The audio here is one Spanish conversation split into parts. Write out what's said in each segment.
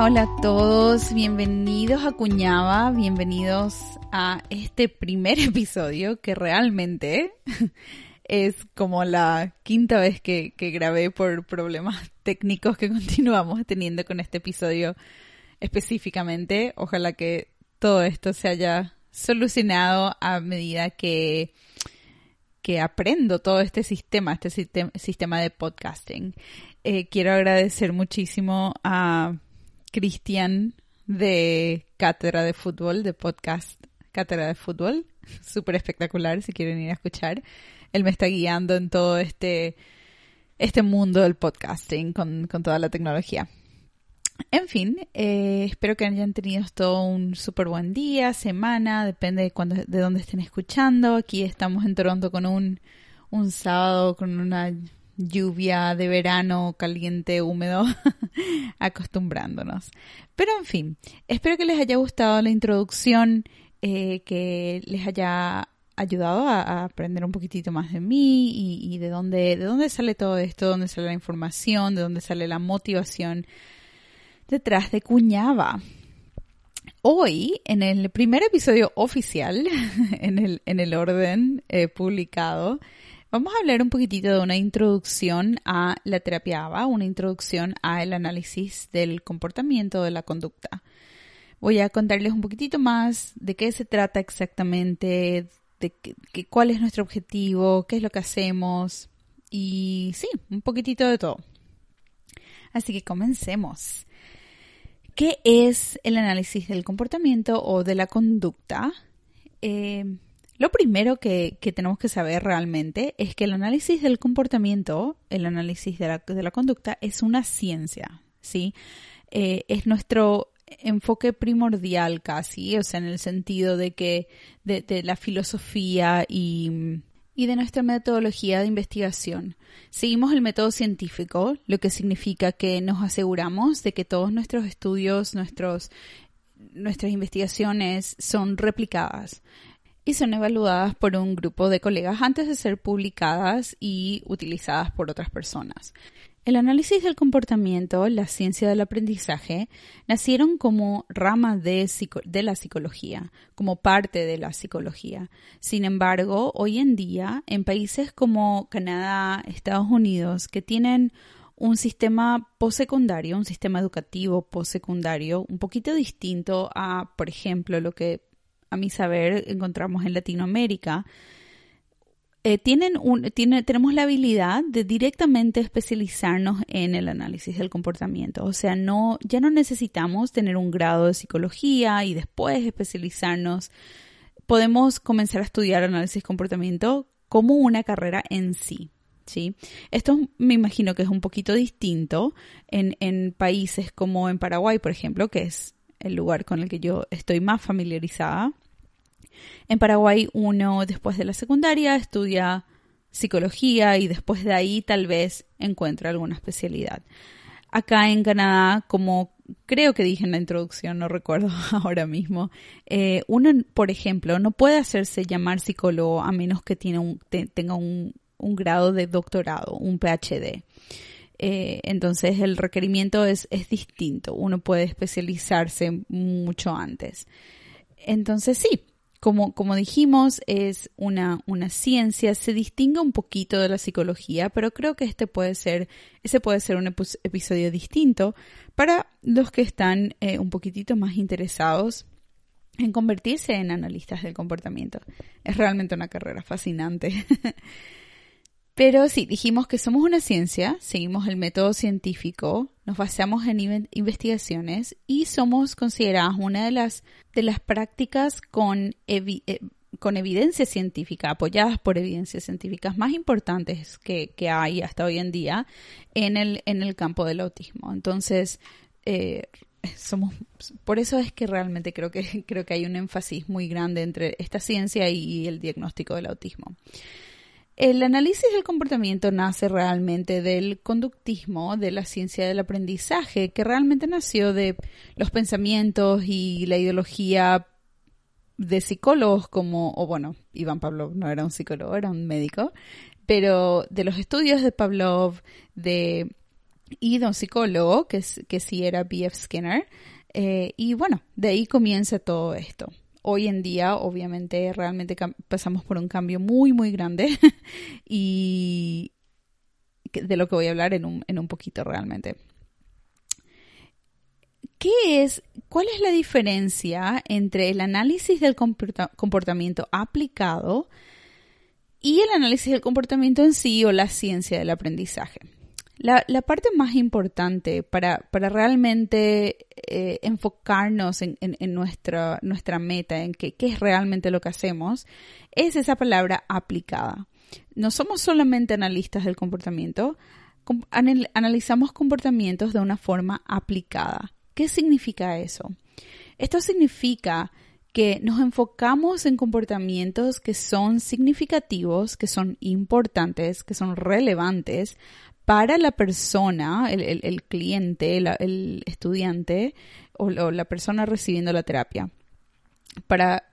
Hola, a todos, bienvenidos a Cuñaba, bienvenidos a este primer episodio que realmente es como la quinta vez que, que grabé por problemas técnicos que continuamos teniendo con este episodio específicamente. Ojalá que todo esto se haya solucionado a medida que, que aprendo todo este sistema, este sistema, de podcasting. Eh, quiero agradecer muchísimo a Cristian de Cátedra de Fútbol, de podcast Cátedra de Fútbol. Súper espectacular si quieren ir a escuchar. Él me está guiando en todo este, este mundo del podcasting con, toda la tecnología. En fin, eh, espero que hayan tenido todo un súper buen día, semana, depende de, cuándo, de dónde estén escuchando. Aquí estamos en Toronto con un, un sábado con una lluvia de verano caliente, húmedo, acostumbrándonos. Pero en fin, espero que les haya gustado la introducción, eh, que les haya ayudado a, aprender un poquitito más de mí y, de dónde, de dónde sale todo esto, dónde sale la información, de dónde sale la motivación detrás de Cuñaba. Hoy, en el primer episodio oficial, en el, en el orden eh, publicado, Vamos a hablar un poquitito de una introducción a la terapia ABA, una introducción al análisis del comportamiento de la conducta. Voy a contarles un poquitito más de qué se trata exactamente, de cuál es nuestro objetivo, qué es lo que hacemos y sí, un poquitito de todo. Así que comencemos. ¿Qué es el análisis del comportamiento o de la conducta? Eh, lo primero que, tenemos que saber realmente es que el análisis del comportamiento, el análisis de la, conducta, es una ciencia, ¿sí? Eh, es nuestro enfoque primordial casi, o sea, en el sentido de que de, la filosofía y, y de nuestra metodología de investigación. Seguimos el método científico, lo que significa que nos aseguramos de que todos nuestros estudios, nuestros, nuestras investigaciones son replicadas y son evaluadas por un grupo de colegas antes de ser publicadas y utilizadas por otras personas. El análisis del comportamiento, la ciencia del aprendizaje, nacieron como rama de, la psicología, como parte de la psicología. Sin embargo, hoy en día, en países como Canadá, Estados Unidos, que tienen un sistema postsecundario, un sistema educativo postsecundario, un poquito distinto a, por ejemplo, lo que a mi saber, encontramos en Latinoamérica, eh, tienen un, tiene, tenemos la habilidad de directamente especializarnos en el análisis del comportamiento. O sea, no, ya no necesitamos tener un grado de psicología y después especializarnos. Podemos comenzar a estudiar análisis comportamiento como una carrera en sí. ¿sí? Esto me imagino que es un poquito distinto en, en países como en Paraguay, por ejemplo, que es el lugar con el que yo estoy más familiarizada. En Paraguay uno después de la secundaria estudia psicología y después de ahí tal vez encuentra alguna especialidad. Acá en Canadá, como creo que dije en la introducción, no recuerdo ahora mismo, eh, uno, por ejemplo, no puede hacerse llamar psicólogo a menos que tenga un, un grado de doctorado, un PhD. Eh, entonces el requerimiento es, es distinto, uno puede especializarse mucho antes. Entonces sí, como, como dijimos, es una, una ciencia, se distingue un poquito de la psicología, pero creo que este puede ser, ese puede ser un episodio distinto para los que están eh, un poquitito más interesados en convertirse en analistas del comportamiento. Es realmente una carrera fascinante. Pero sí, dijimos que somos una ciencia, seguimos el método científico, nos basamos en investigaciones y somos consideradas una de las, de las prácticas con, eh, con evidencia científica, apoyadas por evidencias científicas más importantes que, hay hasta hoy en día en el, en el campo del autismo. Entonces, eh, somos, por eso es que realmente creo que, creo que hay un énfasis muy grande entre esta ciencia y el diagnóstico del autismo. El análisis del comportamiento nace realmente del conductismo, de la ciencia del aprendizaje, que realmente nació de los pensamientos y la ideología de psicólogos como, o bueno, Iván Pavlov no era un psicólogo, era un médico, pero de los estudios de Pavlov, de y de un psicólogo, que, que sí era B.F. Skinner, eh, y bueno, de ahí comienza todo esto hoy en día, obviamente, realmente pasamos por un cambio muy, muy grande y de lo que voy a hablar en un, en un poquito realmente. ¿Qué es, cuál es la diferencia entre el análisis del comportamiento aplicado y el análisis del comportamiento en sí o la ciencia del aprendizaje? La, parte más importante para, realmente eh, enfocarnos en, nuestra, nuestra meta, en qué es realmente lo que hacemos, es esa palabra aplicada. No somos solamente analistas del comportamiento, analizamos comportamientos de una forma aplicada. ¿Qué significa eso? Esto significa que nos enfocamos en comportamientos que son significativos, que son importantes, que son relevantes para la persona, el, cliente, el estudiante o, la persona recibiendo la terapia. Para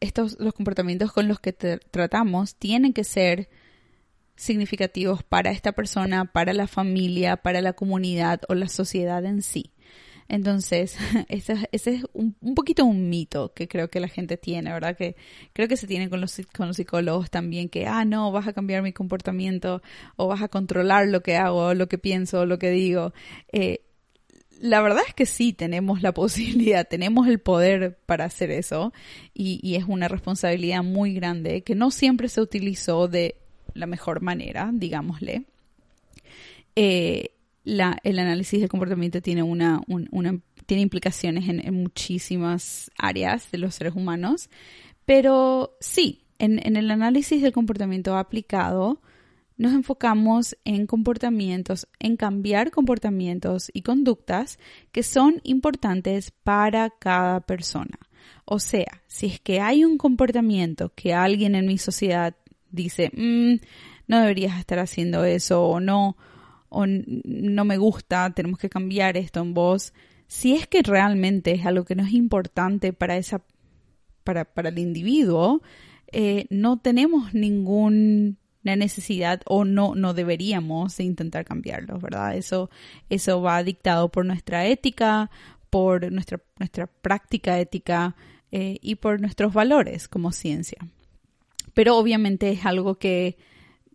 estos, los comportamientos con los que tratamos tienen que ser significativos para esta persona, para la familia, para la comunidad o la sociedad en sí. Entonces, ese, es un, poquito un mito que creo que la gente tiene, ¿verdad? Que creo que se tiene con los, con los psicólogos también, que, ah, no, vas a cambiar mi comportamiento o vas a controlar lo que hago, lo que pienso, lo que digo. Eh, la verdad es que sí, tenemos la posibilidad, tenemos el poder para hacer eso y, es una responsabilidad muy grande que no siempre se utilizó de la mejor manera, digámosle. Eh, el análisis del comportamiento tiene, una, tiene implicaciones en, muchísimas áreas de los seres humanos, pero sí, en, el análisis del comportamiento aplicado, nos enfocamos en comportamientos, en cambiar comportamientos y conductas que son importantes para cada persona. O sea, si es que hay un comportamiento que alguien en mi sociedad dice, mm, no deberías estar haciendo eso o no, o no me gusta, tenemos que cambiar esto en vos, si es que realmente es algo que no es importante para esa para, para el individuo, eh, no tenemos ninguna necesidad o no, no deberíamos intentar cambiarlo, ¿verdad? Eso, eso va dictado por nuestra ética, por nuestra, nuestra práctica ética eh, y por nuestros valores como ciencia. Pero obviamente es algo que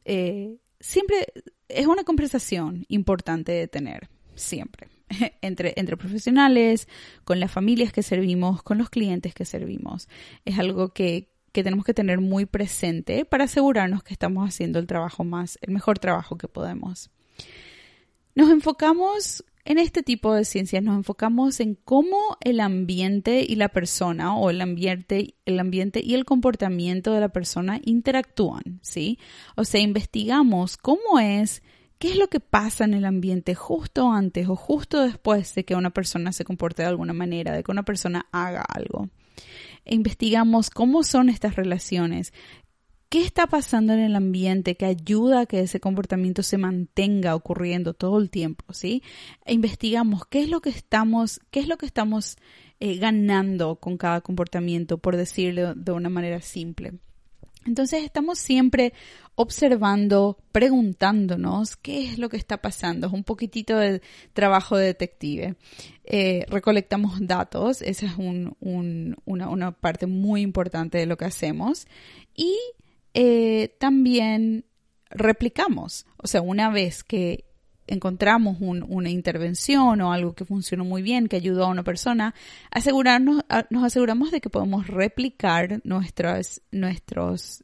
eh, siempre es una conversación importante de tener, siempre, entre, entre profesionales, con las familias que servimos, con los clientes que servimos. Es algo que, que tenemos que tener muy presente para asegurarnos que estamos haciendo el trabajo más, el mejor trabajo que podemos. Nos enfocamos en este tipo de ciencias nos enfocamos en cómo el ambiente y la persona o el ambiente, el ambiente y el comportamiento de la persona interactúan, ¿sí? O sea, investigamos cómo es, qué es lo que pasa en el ambiente justo antes o justo después de que una persona se comporte de alguna manera, de que una persona haga algo. E investigamos cómo son estas relaciones, ¿Qué está pasando en el ambiente que ayuda a que ese comportamiento se mantenga ocurriendo todo el tiempo? ¿sí? E investigamos qué es lo que estamos, qué es lo que estamos eh, ganando con cada comportamiento, por decirlo de una manera simple. Entonces estamos siempre observando, preguntándonos qué es lo que está pasando. Es un poquitito de trabajo de detective. Eh, recolectamos datos, esa es un, una, una parte muy importante de lo que hacemos. Y eh, también replicamos. O sea, una vez que encontramos una intervención o algo que funcionó muy bien, que ayudó a una persona, asegurarnos, nos aseguramos de que podemos replicar nuestros,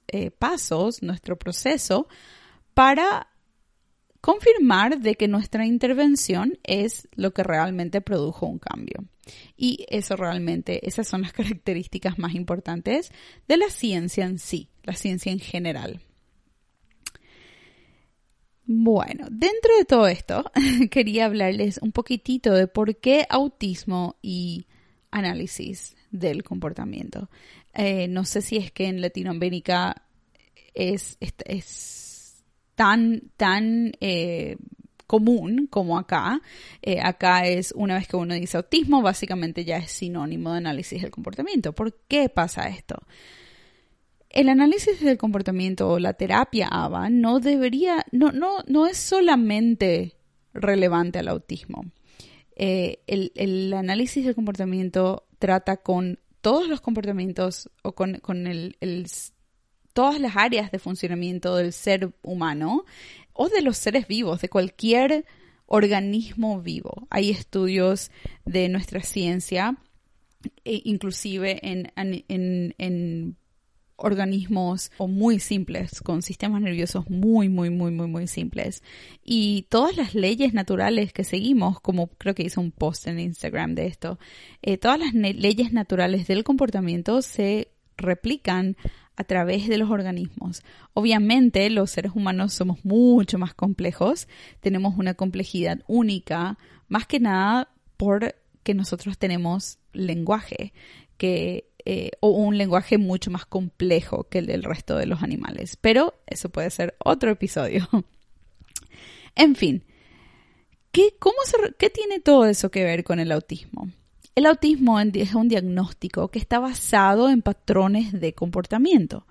eh, pasos, nuestro proceso, para confirmar de que nuestra intervención es lo que realmente produjo un cambio. Y eso realmente, esas son las características más importantes de la ciencia en sí, la ciencia en general. Bueno, dentro de todo esto, quería hablarles un poquitito de por qué autismo y análisis del comportamiento. Eh, no sé si es que en Latinoamérica es, es, tan, tan eh, común como acá. Eh, acá es una vez que uno dice autismo, básicamente ya es sinónimo de análisis del comportamiento. ¿Por qué pasa esto? El análisis del comportamiento o la terapia ABA no debería, no, no, no es solamente relevante al autismo. Eh, el, análisis del comportamiento trata con todos los comportamientos o con, el, todas las áreas de funcionamiento del ser humano o de los seres vivos, de cualquier organismo vivo. Hay estudios de nuestra ciencia, e inclusive en, en organismos o muy simples, con sistemas nerviosos muy, muy, muy, muy, muy simples. Y todas las leyes naturales que seguimos, como creo que hice un post en Instagram de esto, eh, todas las leyes naturales del comportamiento se replican a través de los organismos. Obviamente los seres humanos somos mucho más complejos, tenemos una complejidad única, más que nada porque nosotros tenemos lenguaje, que eh, o un lenguaje mucho más complejo que el del resto de los animales. Pero eso puede ser otro episodio. en fin, ¿qué, cómo ¿qué tiene todo eso que ver con el autismo? El autismo es un diagnóstico que está basado en patrones de comportamiento.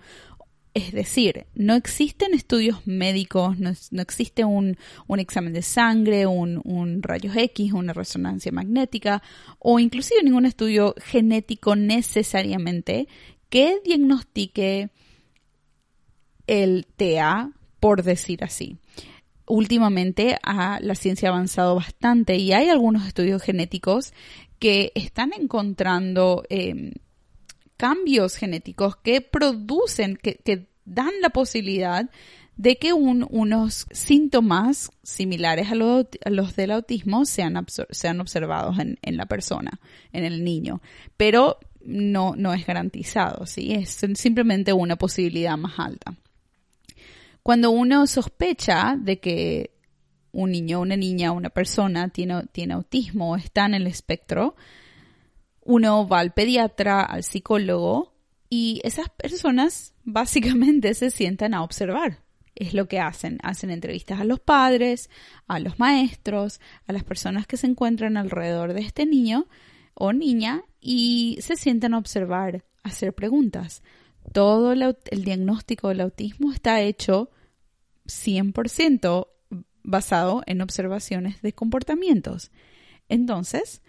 Es decir, no existen estudios médicos, no, existe un, examen de sangre, un, un rayos X, una resonancia magnética o inclusive ningún estudio genético necesariamente que diagnostique el TA, por decir así. Últimamente la ciencia ha avanzado bastante y hay algunos estudios genéticos que están encontrando em, cambios genéticos que producen, que, dan la posibilidad de que unos síntomas similares a, los del autismo sean, sean observados en, la persona, en el niño. Pero no, no es garantizado, ¿sí? Es simplemente una posibilidad más alta. Cuando uno sospecha de que un niño, una niña, una persona tiene, tiene autismo o está en el espectro, uno va al pediatra, al psicólogo y esas personas básicamente se sientan a observar. Es lo que hacen. Hacen entrevistas a los padres, a los maestros, a las personas que se encuentran alrededor de este niño o niña y se sientan a observar, a hacer preguntas. Todo el, el diagnóstico del autismo está hecho 100% basado en observaciones de comportamientos. Entonces,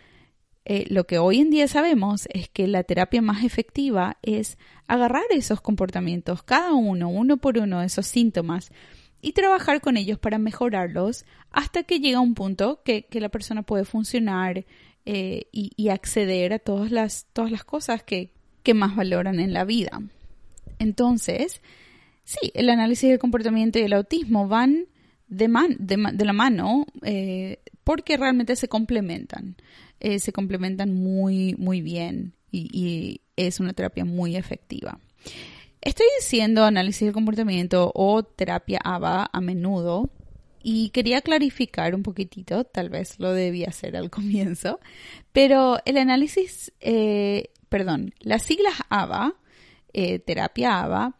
eh, lo que hoy en día sabemos es que la terapia más efectiva es agarrar esos comportamientos, cada uno, uno por uno, esos síntomas, y trabajar con ellos para mejorarlos hasta que llega un punto que, la persona puede funcionar eh, y, acceder a todas las, todas las cosas que, que más valoran en la vida. Entonces, sí, el análisis del comportamiento y el autismo van de, la mano eh, porque realmente se complementan. Eh, se complementan muy, muy bien y, es una terapia muy efectiva. Estoy diciendo análisis del comportamiento o terapia ABA a menudo y quería clarificar un poquitito, tal vez lo debía hacer al comienzo, pero el análisis, eh, perdón, las siglas ABA, terapia ABA,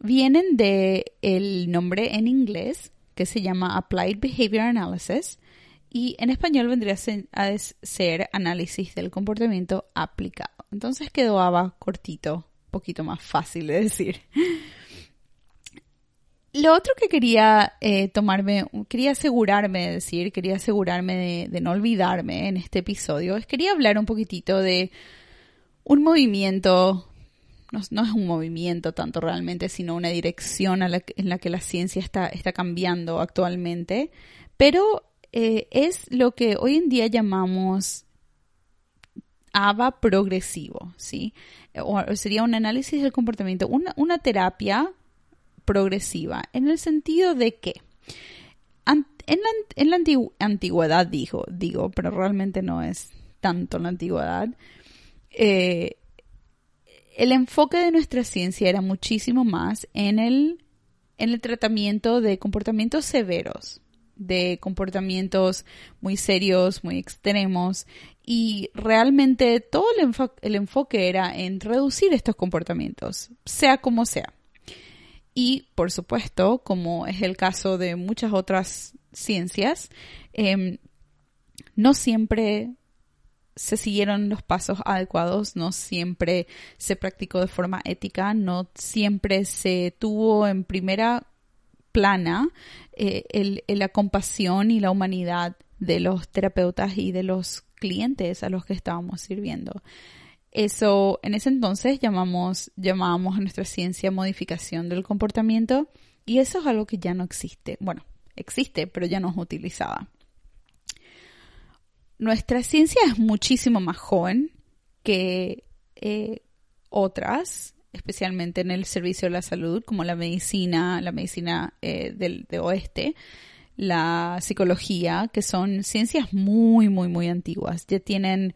vienen de el nombre en inglés que se llama Applied Behavior Analysis y en español vendría a ser, análisis del comportamiento aplicado. Entonces quedó ABA cortito, un poquito más fácil de decir. Lo otro que quería eh, tomarme, quería asegurarme de decir, quería asegurarme de, no olvidarme en este episodio, es quería hablar un poquitito de un movimiento no, es un movimiento tanto realmente, sino una dirección en la que la ciencia está, está cambiando actualmente, pero eh, es lo que hoy en día llamamos ABA progresivo, ¿sí? O sería un análisis del comportamiento, una, una terapia progresiva, en el sentido de que en la, en la antigüedad digo, digo, pero realmente no es tanto la antigüedad. Eh, el enfoque de nuestra ciencia era muchísimo más en el, en el tratamiento de comportamientos severos, de comportamientos muy serios, muy extremos, y realmente todo el, enfoque era en reducir estos comportamientos, sea como sea. Y, por supuesto, como es el caso de muchas otras ciencias, em, no siempre se siguieron los pasos adecuados, no siempre se practicó de forma ética, no siempre se tuvo en primera plana eh, la compasión y la humanidad de los terapeutas y de los clientes a los que estábamos sirviendo. Eso, en ese entonces llamamos, llamábamos a nuestra ciencia modificación del comportamiento y eso es algo que ya no existe. Bueno, existe, pero ya no es utilizada. Nuestra ciencia es muchísimo más joven que eh, otras, especialmente en el servicio de la salud, como la medicina, la medicina eh, del de oeste, la psicología, que son ciencias muy, muy, muy antiguas. Ya tienen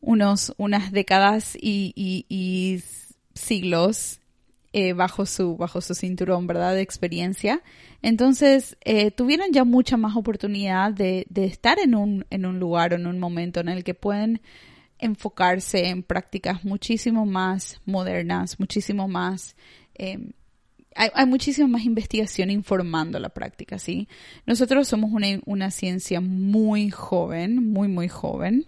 unos, unas décadas y, siglos eh, bajo, su, bajo su cinturón, ¿verdad? De experiencia. Entonces, eh, tuvieron ya mucha más oportunidad de, de estar en un, en un lugar o en un momento en el que pueden enfocarse en prácticas muchísimo más modernas, muchísimo más... Em, hay, hay muchísima más investigación informando la práctica, ¿sí? Nosotros somos una, una ciencia muy joven, muy, muy joven.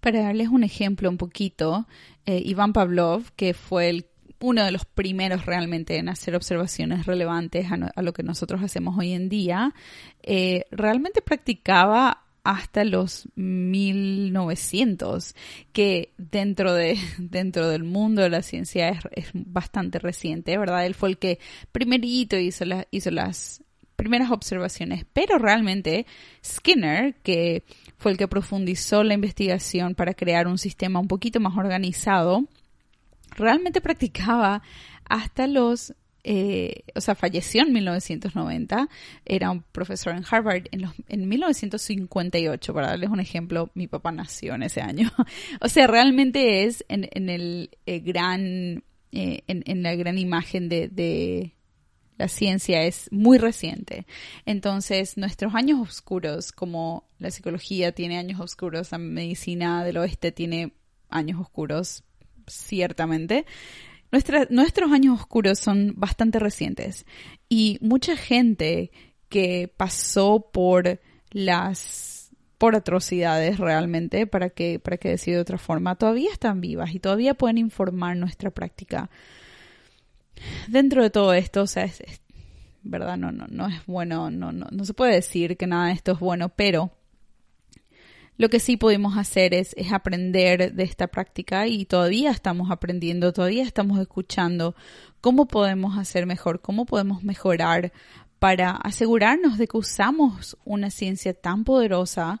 Para darles un ejemplo un poquito, eh, Iván Pavlov, que fue uno de los primeros realmente en hacer observaciones relevantes a, lo que nosotros hacemos hoy en día, eh, realmente practicaba hasta los 1900, que dentro, de, dentro del mundo de la ciencia es, es bastante reciente, ¿verdad? Él fue el que primerito hizo, la, hizo las primeras observaciones, pero realmente Skinner, que fue el que profundizó la investigación para crear un sistema un poquito más organizado, realmente practicaba hasta los eh, o sea, falleció en 1990, era un profesor en Harvard en, los, en 1958, para darles un ejemplo, mi papá nació en ese año. o sea, realmente es en, el eh, gran, eh, en, la gran imagen de, de la ciencia es muy reciente. Entonces, nuestros años oscuros, como la psicología tiene años oscuros, la medicina del oeste tiene años oscuros, ciertamente. Nuestros años oscuros son bastante recientes y mucha gente que pasó por las por atrocidades realmente para que para que decir de otra forma todavía están vivas y todavía pueden informar nuestra práctica. Dentro de todo esto, o sea, es, verdad, no, no, no es bueno, no, no, no se puede decir que nada de esto es bueno, pero lo que sí podemos hacer es, aprender de esta práctica y todavía estamos aprendiendo, todavía estamos escuchando cómo podemos hacer mejor, cómo podemos mejorar para asegurarnos de que usamos una ciencia tan poderosa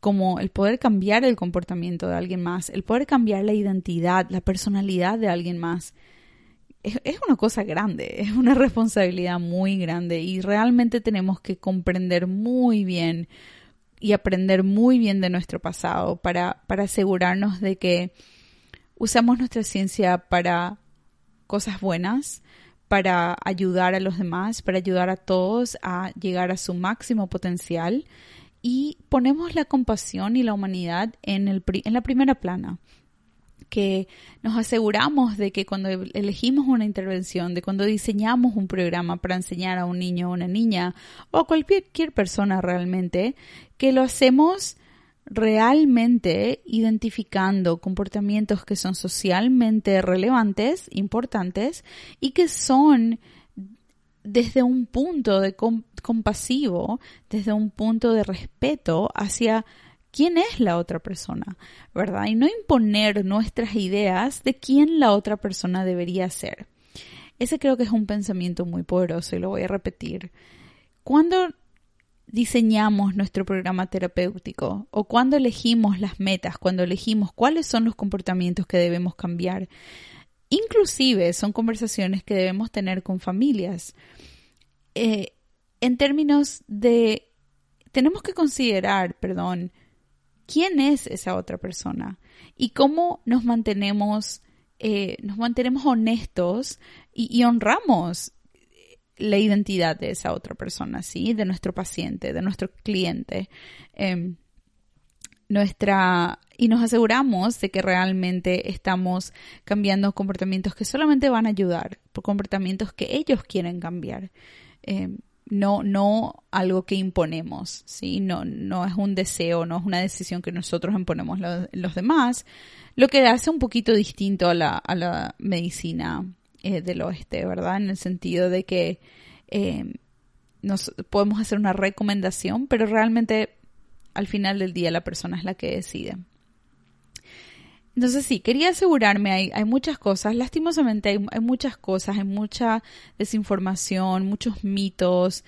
como el poder cambiar el comportamiento de alguien más, el poder cambiar la identidad, la personalidad de alguien más. Es, una cosa grande, es una responsabilidad muy grande y realmente tenemos que comprender muy bien y aprender muy bien de nuestro pasado para, para asegurarnos de que usamos nuestra ciencia para cosas buenas, para ayudar a los demás, para ayudar a todos a llegar a su máximo potencial. Y ponemos la compasión y la humanidad en, el, en la primera plana que nos aseguramos de que cuando elegimos una intervención, de cuando diseñamos un programa para enseñar a un niño o una niña o a cualquier persona realmente, que lo hacemos realmente identificando comportamientos que son socialmente relevantes, importantes y que son desde un punto de compasivo, desde un punto de respeto hacia quién es la otra persona, ¿verdad? Y no imponer nuestras ideas de quién la otra persona debería ser. Ese creo que es un pensamiento muy poderoso y lo voy a repetir. Cuando diseñamos nuestro programa terapéutico o cuando elegimos las metas, cuando elegimos cuáles son los comportamientos que debemos cambiar, inclusive son conversaciones que debemos tener con familias. Eh, en términos de, tenemos que considerar, perdón, quién es esa otra persona y cómo nos mantenemos, eh, nos mantenemos honestos y, honramos la identidad de esa otra persona, ¿sí? De nuestro paciente, de nuestro cliente. Em, nuestra y nos aseguramos de que realmente estamos cambiando comportamientos que solamente van a ayudar, por comportamientos que ellos quieren cambiar. Em, no, no algo que imponemos, ¿sí? No, no es un deseo, no es una decisión que nosotros imponemos los demás, lo que hace un poquito distinto a la, a la medicina eh, del oeste, ¿verdad? En el sentido de que eh, nos podemos hacer una recomendación, pero realmente al final del día la persona es la que decide. Entonces sí, quería asegurarme, hay, hay muchas cosas, lastimosamente hay, muchas cosas, hay mucha desinformación, muchos mitos,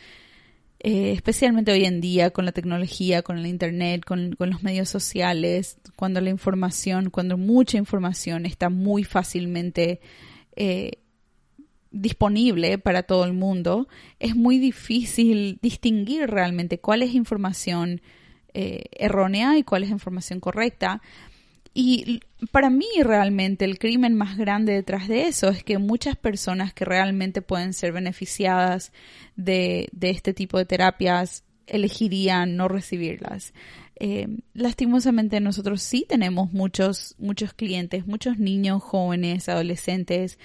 eh, especialmente hoy en día con la tecnología, con el Internet, con, los medios sociales, cuando la información, cuando mucha información está muy fácilmente eh, disponible para todo el mundo, es muy difícil distinguir realmente cuál es información eh, errónea y cuál es información correcta. Y para mí realmente el crimen más grande detrás de eso es que muchas personas que realmente pueden ser beneficiadas de, este tipo de terapias elegirían no recibirlas. Eh, lastimosamente nosotros sí tenemos muchos, muchos clientes, muchos niños, jóvenes, adolescentes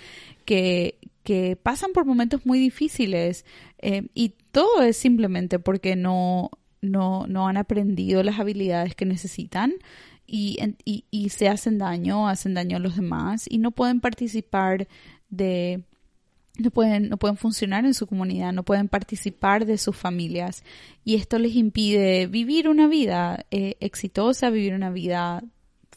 que, que pasan por momentos muy difíciles eh, y todo es simplemente porque no, no, no han aprendido las habilidades que necesitan y, y, se hacen daño, hacen daño a los demás y no pueden participar de, no pueden, no pueden funcionar en su comunidad, no pueden participar de sus familias y esto les impide vivir una vida eh, exitosa, vivir una vida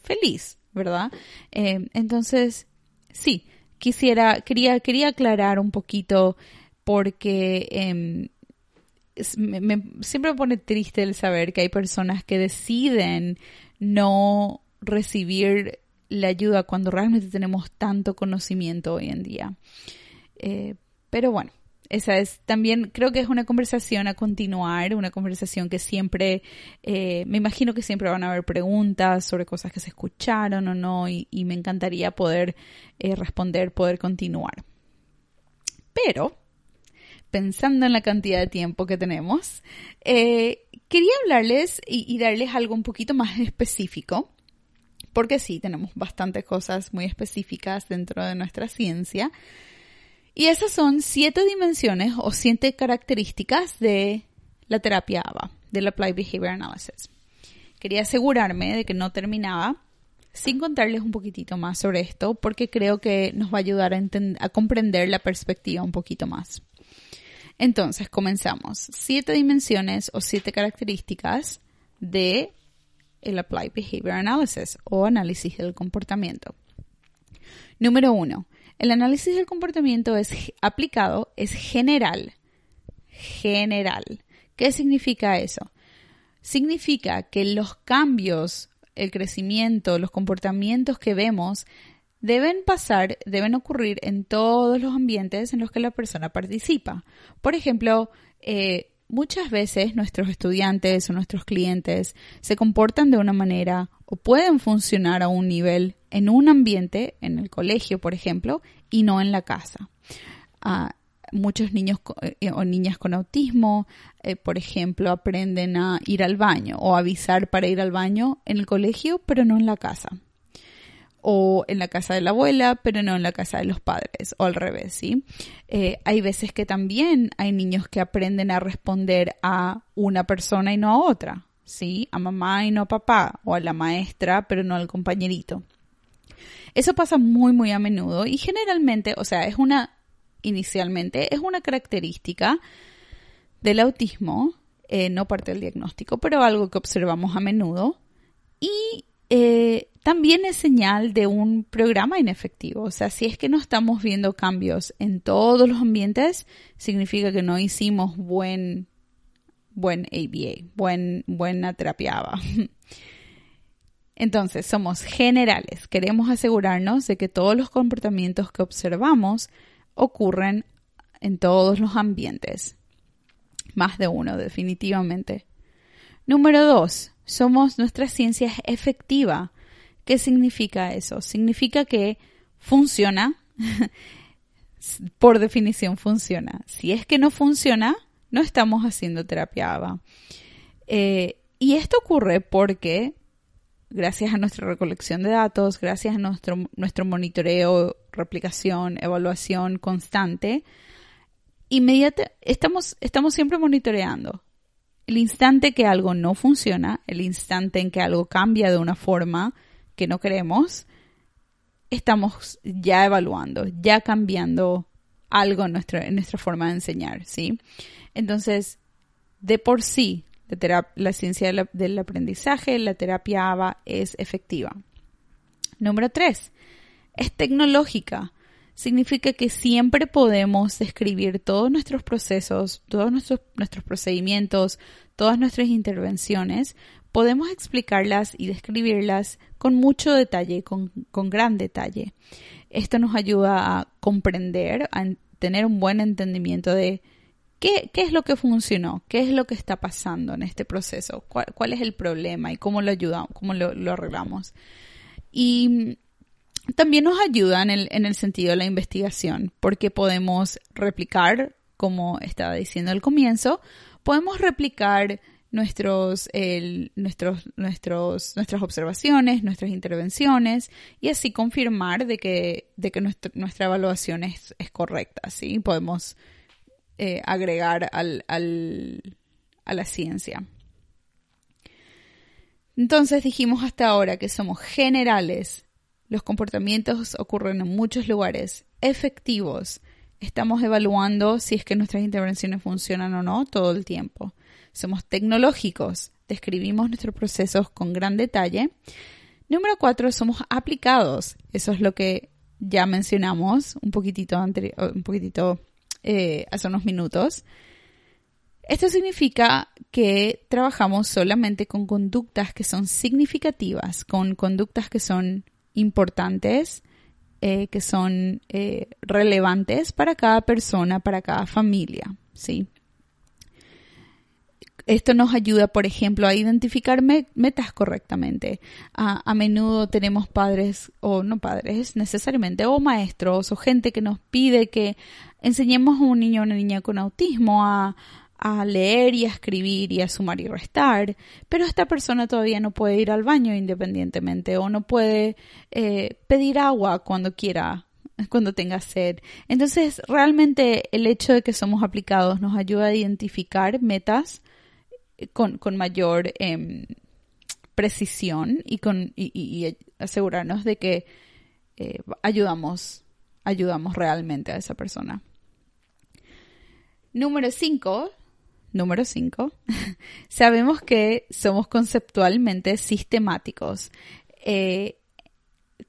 feliz, ¿verdad? Eh, entonces, sí, quisiera, quería, quería aclarar un poquito porque em, siempre me pone triste el saber que hay personas que deciden no recibir la ayuda cuando realmente tenemos tanto conocimiento hoy en día. Eh, pero bueno, esa es también, creo que es una conversación a continuar, una conversación que siempre, eh, me imagino que siempre van a haber preguntas sobre cosas que se escucharon o no, y, me encantaría poder eh, responder, poder continuar. Pero, pensando en la cantidad de tiempo que tenemos, Quería hablarles y, darles algo un poquito más específico, porque sí, tenemos bastantes cosas muy específicas dentro de nuestra ciencia. Y esas son siete dimensiones o siete características de la terapia ABA, del Applied Behavior Analysis. Quería asegurarme de que no terminaba sin contarles un poquitito más sobre esto, porque creo que nos va a ayudar a, a comprender la perspectiva un poquito más. Entonces, comenzamos. Siete dimensiones o siete características de el Applied Behavior Analysis o análisis del comportamiento. Número uno, el análisis del comportamiento es aplicado, es general. General. ¿Qué significa eso? Significa que los cambios, el crecimiento, los comportamientos que vemos deben pasar, deben ocurrir en todos los ambientes en los que la persona participa. Por ejemplo, eh, muchas veces nuestros estudiantes o nuestros clientes se comportan de una manera o pueden funcionar a un nivel en un ambiente, en el colegio, por ejemplo, y no en la casa. Ah, muchos niños eh, o niñas con autismo, eh, por ejemplo, aprenden a ir al baño o avisar para ir al baño en el colegio, pero no en la casa o en la casa de la abuela, pero no en la casa de los padres, o al revés, ¿sí? Eh, hay veces que también hay niños que aprenden a responder a una persona y no a otra, ¿sí? A mamá y no a papá, o a la maestra, pero no al compañerito. Eso pasa muy, muy a menudo y generalmente, o sea, es una, inicialmente, es una característica del autismo, eh, no parte del diagnóstico, pero algo que observamos a menudo. Y eh, también es señal de un programa inefectivo. O sea, si es que no estamos viendo cambios en todos los ambientes, significa que no hicimos buen, buen ABA, buen, buena terapia Entonces, somos generales. Queremos asegurarnos de que todos los comportamientos que observamos ocurren en todos los ambientes. Más de uno, definitivamente. Número dos, somos nuestra ciencia efectiva. ¿Qué significa eso? Significa que funciona. Por definición funciona. Si es que no funciona, no estamos haciendo terapia ABA. Eh, y esto ocurre porque, gracias a nuestra recolección de datos, gracias a nuestro, nuestro monitoreo, replicación, evaluación constante, inmediata, estamos, estamos siempre monitoreando. El instante que algo no funciona, el instante en que algo cambia de una forma que no queremos, estamos ya evaluando, ya cambiando algo en, en nuestra forma de enseñar, ¿sí? Entonces, de por sí, la ciencia del aprendizaje, la terapia ABA es efectiva. Número tres, es tecnológica. Significa que siempre podemos describir todos nuestros procesos, todos nuestros, nuestros procedimientos, todas nuestras intervenciones. Podemos explicarlas y describirlas con mucho detalle, con, con gran detalle. Esto nos ayuda a comprender, a tener un buen entendimiento de ¿Qué, es lo que funcionó? ¿Qué es lo que está pasando en este proceso? ¿Cuál, es el problema y cómo lo ayudamos, cómo lo, arreglamos? Y también nos ayuda en el, en el sentido de la investigación, porque podemos replicar, como estaba diciendo al comienzo, podemos replicar nuestros, nuestros, nuestros, nuestras observaciones, nuestras intervenciones y así confirmar de que, de que nuestra, evaluación es, es correcta, ¿sí? Podemos eh, agregar al, a la ciencia. Entonces dijimos hasta ahora que somos generales, los comportamientos ocurren en muchos lugares, efectivos, estamos evaluando si es que nuestras intervenciones funcionan o no todo el tiempo. Somos tecnológicos, describimos nuestros procesos con gran detalle. Número cuatro, somos aplicados. Eso es lo que ya mencionamos un poquitito, un poquitito eh, hace unos minutos. Esto significa que trabajamos solamente con conductas que son significativas, con conductas que son importantes, eh, que son eh, relevantes para cada persona, para cada familia, ¿sí? Esto nos ayuda, por ejemplo, a identificar metas correctamente. A, menudo tenemos padres, o no padres necesariamente, o maestros, o gente que nos pide que enseñemos a un niño o una niña con autismo a, leer y a escribir y a sumar y restar, pero esta persona todavía no puede ir al baño independientemente o no puede eh, pedir agua cuando quiera cuando tenga sed. Entonces, realmente el hecho de que somos aplicados nos ayuda a identificar metas con, mayor em, precisión y, con, y, asegurarnos de que eh, ayudamos, ayudamos realmente a esa persona. Número 5. Número 5. Sabemos que somos conceptualmente sistemáticos. Eh,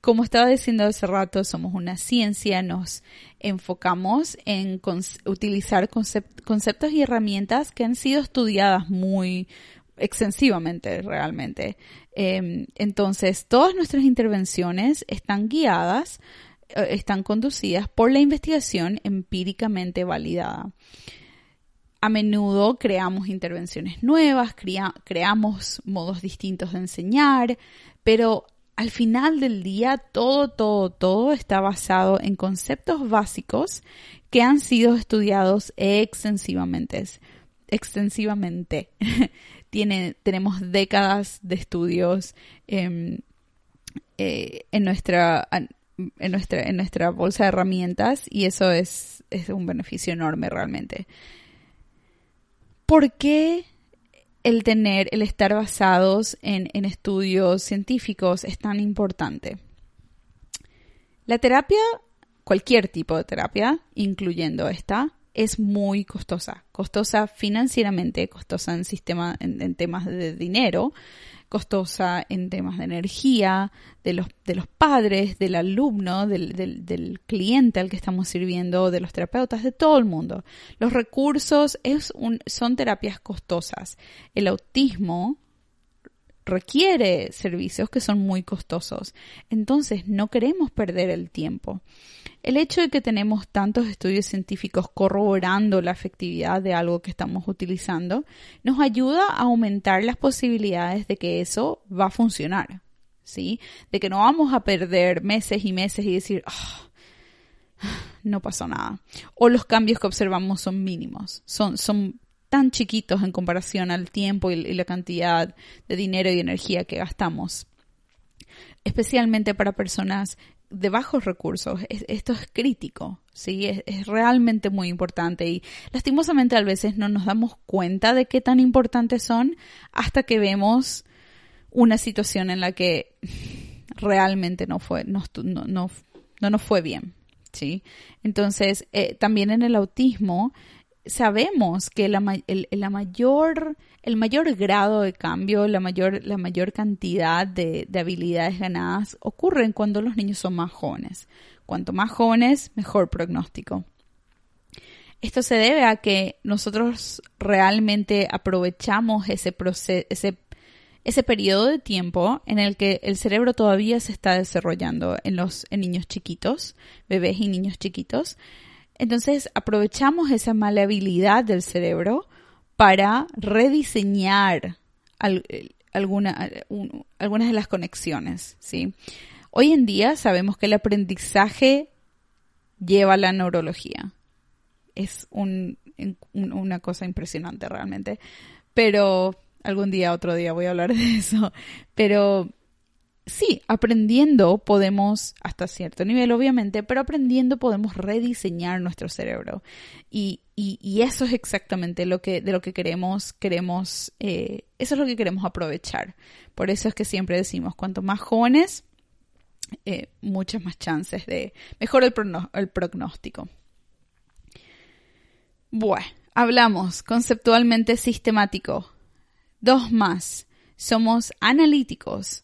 como estaba diciendo hace rato, somos una ciencia, nos enfocamos en utilizar conceptos y herramientas que han sido estudiadas muy extensivamente realmente. Em, entonces, todas nuestras intervenciones están guiadas, eh, están conducidas por la investigación empíricamente validada. A menudo creamos intervenciones nuevas, creamos modos distintos de enseñar, pero al final del día todo, todo, todo está basado en conceptos básicos que han sido estudiados extensivamente. extensivamente. Tenemos décadas de estudios em, eh, en nuestra bolsa de herramientas y eso es, es un beneficio enorme realmente. ¿Por qué el tener, el estar basados en, estudios científicos es tan importante. La terapia, cualquier tipo de terapia, incluyendo esta, es muy costosa. Costosa financieramente, costosa en, en temas de dinero, costosa en temas de energía, de los, de los padres, del alumno, del, del, cliente al que estamos sirviendo, de los terapeutas, de todo el mundo. Los recursos es un, son terapias costosas. El autismo requiere servicios que son muy costosos. Entonces no queremos perder el tiempo. El hecho de que tenemos tantos estudios científicos corroborando la efectividad de algo que estamos utilizando nos ayuda a aumentar las posibilidades de que eso va a funcionar. ¿Sí? De que no vamos a perder meses y meses y decir, ah, no pasó nada. O los cambios que observamos son mínimos, son, son tan chiquitos en comparación al tiempo y, la cantidad de dinero y energía que gastamos. Especialmente para personas de bajos recursos, esto es crítico, ¿sí? Es, realmente muy importante y lastimosamente a veces no nos damos cuenta de qué tan importantes son hasta que vemos una situación en la que realmente no fue, no, no, no, no nos fue bien, ¿sí? Entonces, eh, también en el autismo, sabemos que la, el, mayor, el mayor grado de cambio, la mayor, la mayor cantidad de, de, habilidades ganadas ocurren cuando los niños son más jóvenes. Cuanto más jóvenes, mejor pronóstico. Esto se debe a que nosotros realmente aprovechamos ese proceso, ese, ese periodo de tiempo en el que el cerebro todavía se está desarrollando en los en niños chiquitos, bebés y niños chiquitos. Entonces aprovechamos esa maleabilidad del cerebro para rediseñar alguna, algunas de las conexiones, ¿sí? Hoy en día sabemos que el aprendizaje lleva la neurología. Es un, una cosa impresionante realmente. Pero algún día, otro día voy a hablar de eso. Pero sí, aprendiendo podemos, hasta cierto nivel obviamente, pero aprendiendo podemos rediseñar nuestro cerebro. Y, eso es exactamente lo que, de lo que queremos, queremos, eh, eso es lo que queremos aprovechar. Por eso es que siempre decimos, cuanto más jóvenes, eh, muchas más chances de mejor el, el pronóstico. Bueno, hablamos conceptualmente sistemático. Dos más. Somos analíticos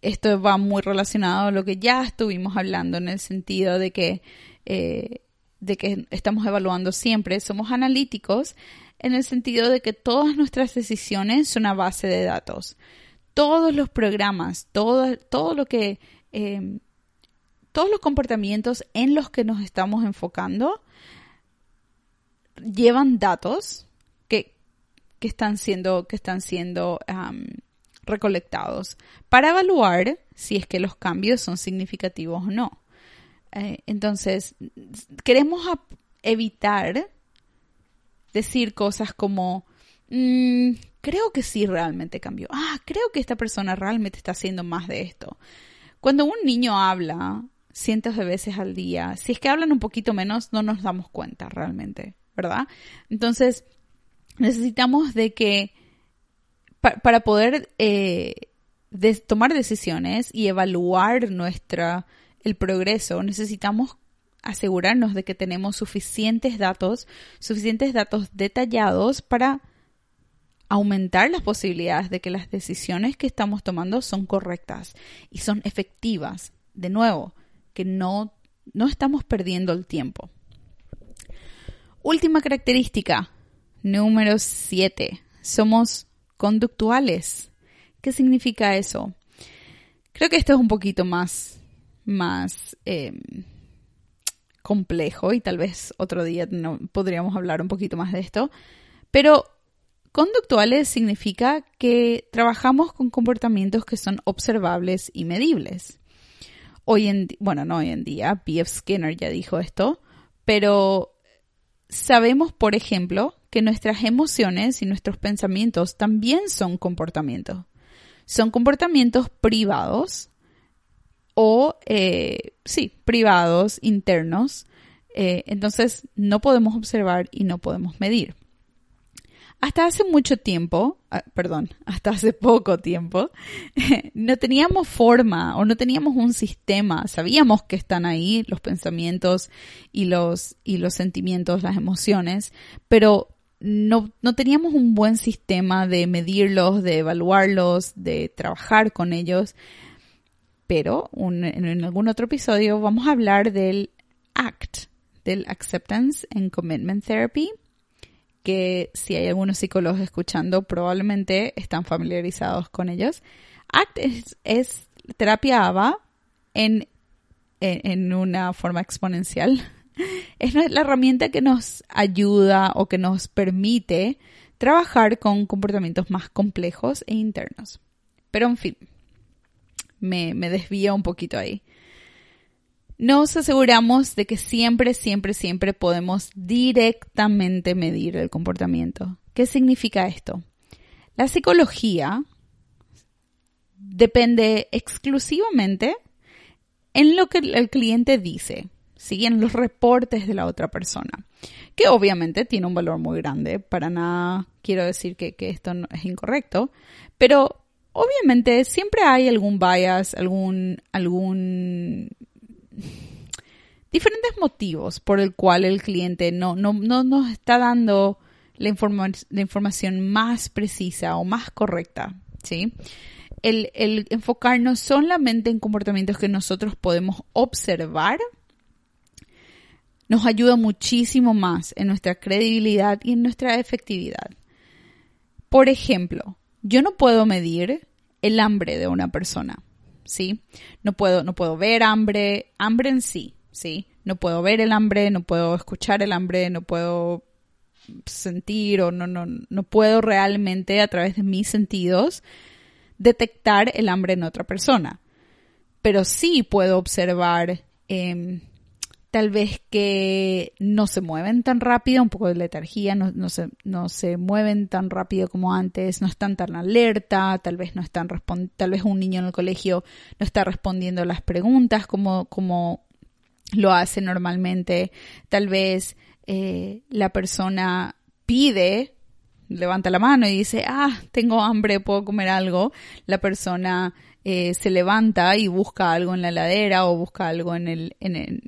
esto va muy relacionado a lo que ya estuvimos hablando en el sentido de que, eh, de que estamos evaluando siempre. Somos analíticos en el sentido de que todas nuestras decisiones son a base de datos. Todos los programas, todo, todo lo que, em, todos los comportamientos en los que nos estamos enfocando llevan datos que, que están siendo, que están siendo recolectados para evaluar si es que los cambios son significativos o no. Eh, entonces, queremos evitar decir cosas como, mm, creo que sí realmente cambió. Ah, creo que esta persona realmente está haciendo más de esto. Cuando un niño habla cientos de veces al día, si es que hablan un poquito menos, no nos damos cuenta realmente, ¿verdad? Entonces, necesitamos de que para poder eh, tomar decisiones y evaluar nuestra, el progreso, necesitamos asegurarnos de que tenemos suficientes datos, suficientes datos detallados para aumentar las posibilidades de que las decisiones que estamos tomando son correctas y son efectivas. De nuevo, que no, no estamos perdiendo el tiempo. Última característica, número 7. Somos conductuales. ¿Qué significa eso? Creo que esto es un poquito más, más em, complejo y tal vez otro día podríamos hablar un poquito más de esto. Pero conductuales significa que trabajamos con comportamientos que son observables y medibles. Hoy en, bueno, no hoy en día, P.F. Skinner ya dijo esto, pero sabemos, por ejemplo, que nuestras emociones y nuestros pensamientos también son comportamientos. Son comportamientos privados o, eh, sí, privados, internos. Eh, entonces no podemos observar y no podemos medir. Hasta hace mucho tiempo, ah, perdón, hasta hace poco tiempo, no teníamos forma o no teníamos un sistema. Sabíamos que están ahí los pensamientos y los, y los sentimientos, las emociones, pero no, no teníamos un buen sistema de medirlos, de evaluarlos, de trabajar con ellos. Pero en, algún otro episodio vamos a hablar del ACT, del Acceptance and Commitment Therapy, que si hay algunos psicólogos escuchando, probablemente están familiarizados con ellos. ACT es, terapia ABA en, en, una forma exponencial. Es la herramienta que nos ayuda o que nos permite trabajar con comportamientos más complejos e internos. Pero en fin, me, me desvía un poquito ahí. Nos aseguramos de que siempre, siempre, siempre podemos directamente medir el comportamiento. ¿Qué significa esto? La psicología depende exclusivamente en lo que el cliente dice, ¿sí? en los reportes de la otra persona, que obviamente tiene un valor muy grande. Para nada quiero decir que, que esto no es incorrecto, pero obviamente siempre hay algún bias, algún, algún diferentes motivos por el cual el cliente no, no, no nos está dando la, la, información más precisa o más correcta, ¿sí? El, el, enfocarnos solamente en comportamientos que nosotros podemos observar nos ayuda muchísimo más en nuestra credibilidad y en nuestra efectividad. Por ejemplo, yo no puedo medir el hambre de una persona. ¿sí? No puedo, no puedo ver hambre, hambre en sí, ¿sí? No puedo ver el hambre, no puedo escuchar el hambre, no puedo sentir o no, no, no puedo realmente a través de mis sentidos detectar el hambre en otra persona. Pero sí puedo observar eh, tal vez que no se mueven tan rápido, un poco de letargía, no, no, se, no se mueven tan rápido como antes, no están tan alerta, tal vez no están tal vez un niño en el colegio no está respondiendo las preguntas como, como lo hace normalmente, tal vez eh, la persona pide levanta la mano y dice, ah, tengo hambre, puedo comer algo, la persona eh, se levanta y busca algo en la heladera o busca algo en el, en el,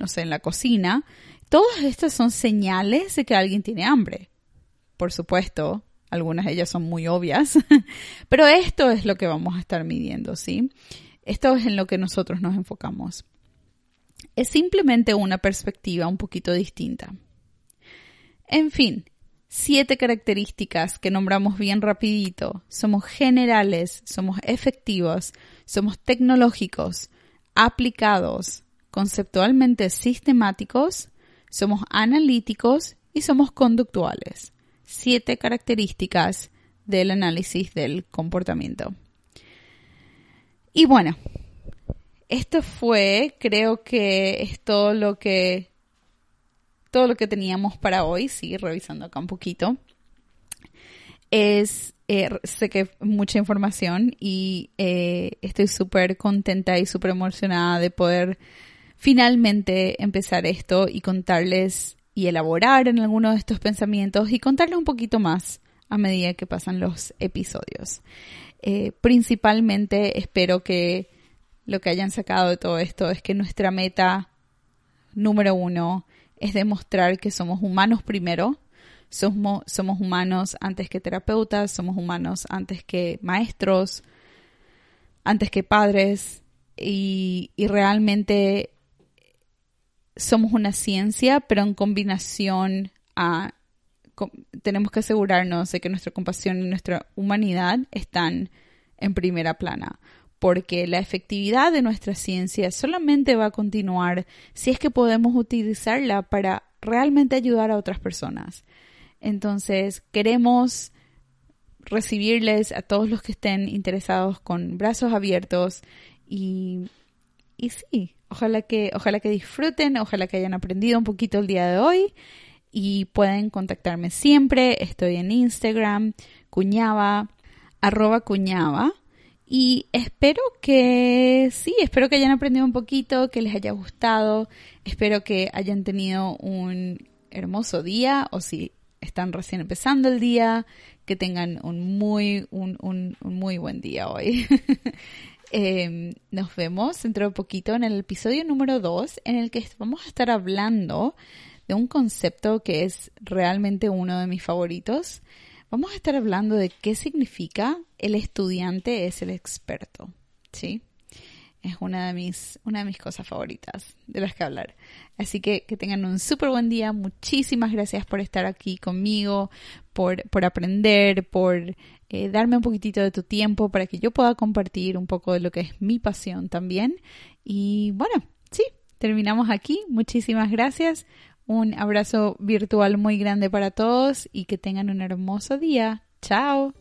no sé, en la cocina, todas estas son señales de que alguien tiene hambre. Por supuesto, algunas de ellas son muy obvias, pero esto es lo que vamos a estar midiendo, ¿sí? Esto es en lo que nosotros nos enfocamos. Es simplemente una perspectiva un poquito distinta. En fin, siete características que nombramos bien rapidito. Somos generales, somos efectivos, somos tecnológicos, aplicados, conceptualmente sistemáticos, somos analíticos y somos conductuales. Siete características del análisis del comportamiento. Y bueno, esto fue, creo que es todo lo que todo lo que teníamos para hoy, sí, revisando acá un poquito. Es eh, sé que mucha información y eh, estoy súper contenta y súper emocionada de poder finalmente empezar esto y contarles y elaborar en algunos de estos pensamientos y contarles un poquito más a medida que pasan los episodios. Eh, principalmente espero que lo que hayan sacado de todo esto es que nuestra meta número uno es demostrar que somos humanos primero, somos, somos humanos antes que terapeutas, somos humanos antes que maestros, antes que padres y, y realmente somos una ciencia, pero en combinación a tenemos que asegurarnos de que nuestra compasión y nuestra humanidad están en primera plana, porque la efectividad de nuestra ciencia solamente va a continuar si es que podemos utilizarla para realmente ayudar a otras personas. Entonces, queremos recibirles a todos los que estén interesados con brazos abiertos y, y sí, Ojalá que, ojalá que disfruten, ojalá que hayan aprendido un poquito el día de hoy y pueden contactarme siempre. Estoy en Instagram, cuñaba, arroba cuñaba. Y espero que sí, espero que hayan aprendido un poquito, que les haya gustado, espero que hayan tenido un hermoso día o si están recién empezando el día, que tengan un muy, un, un, un muy buen día hoy. Em, nos vemos dentro de poquito en el episodio número 2 en el que vamos a estar hablando de un concepto que es realmente uno de mis favoritos. Vamos a estar hablando de qué significa el estudiante es el experto, ¿sí? Es una de mis, una de mis cosas favoritas de las que hablar. Así que que tengan un súper buen día. Muchísimas gracias por estar aquí conmigo, por, por aprender, por eh, darme un poquitito de tu tiempo para que yo pueda compartir un poco de lo que es mi pasión también. Y bueno, sí, terminamos aquí. Muchísimas gracias. Un abrazo virtual muy grande para todos y que tengan un hermoso día. Chao.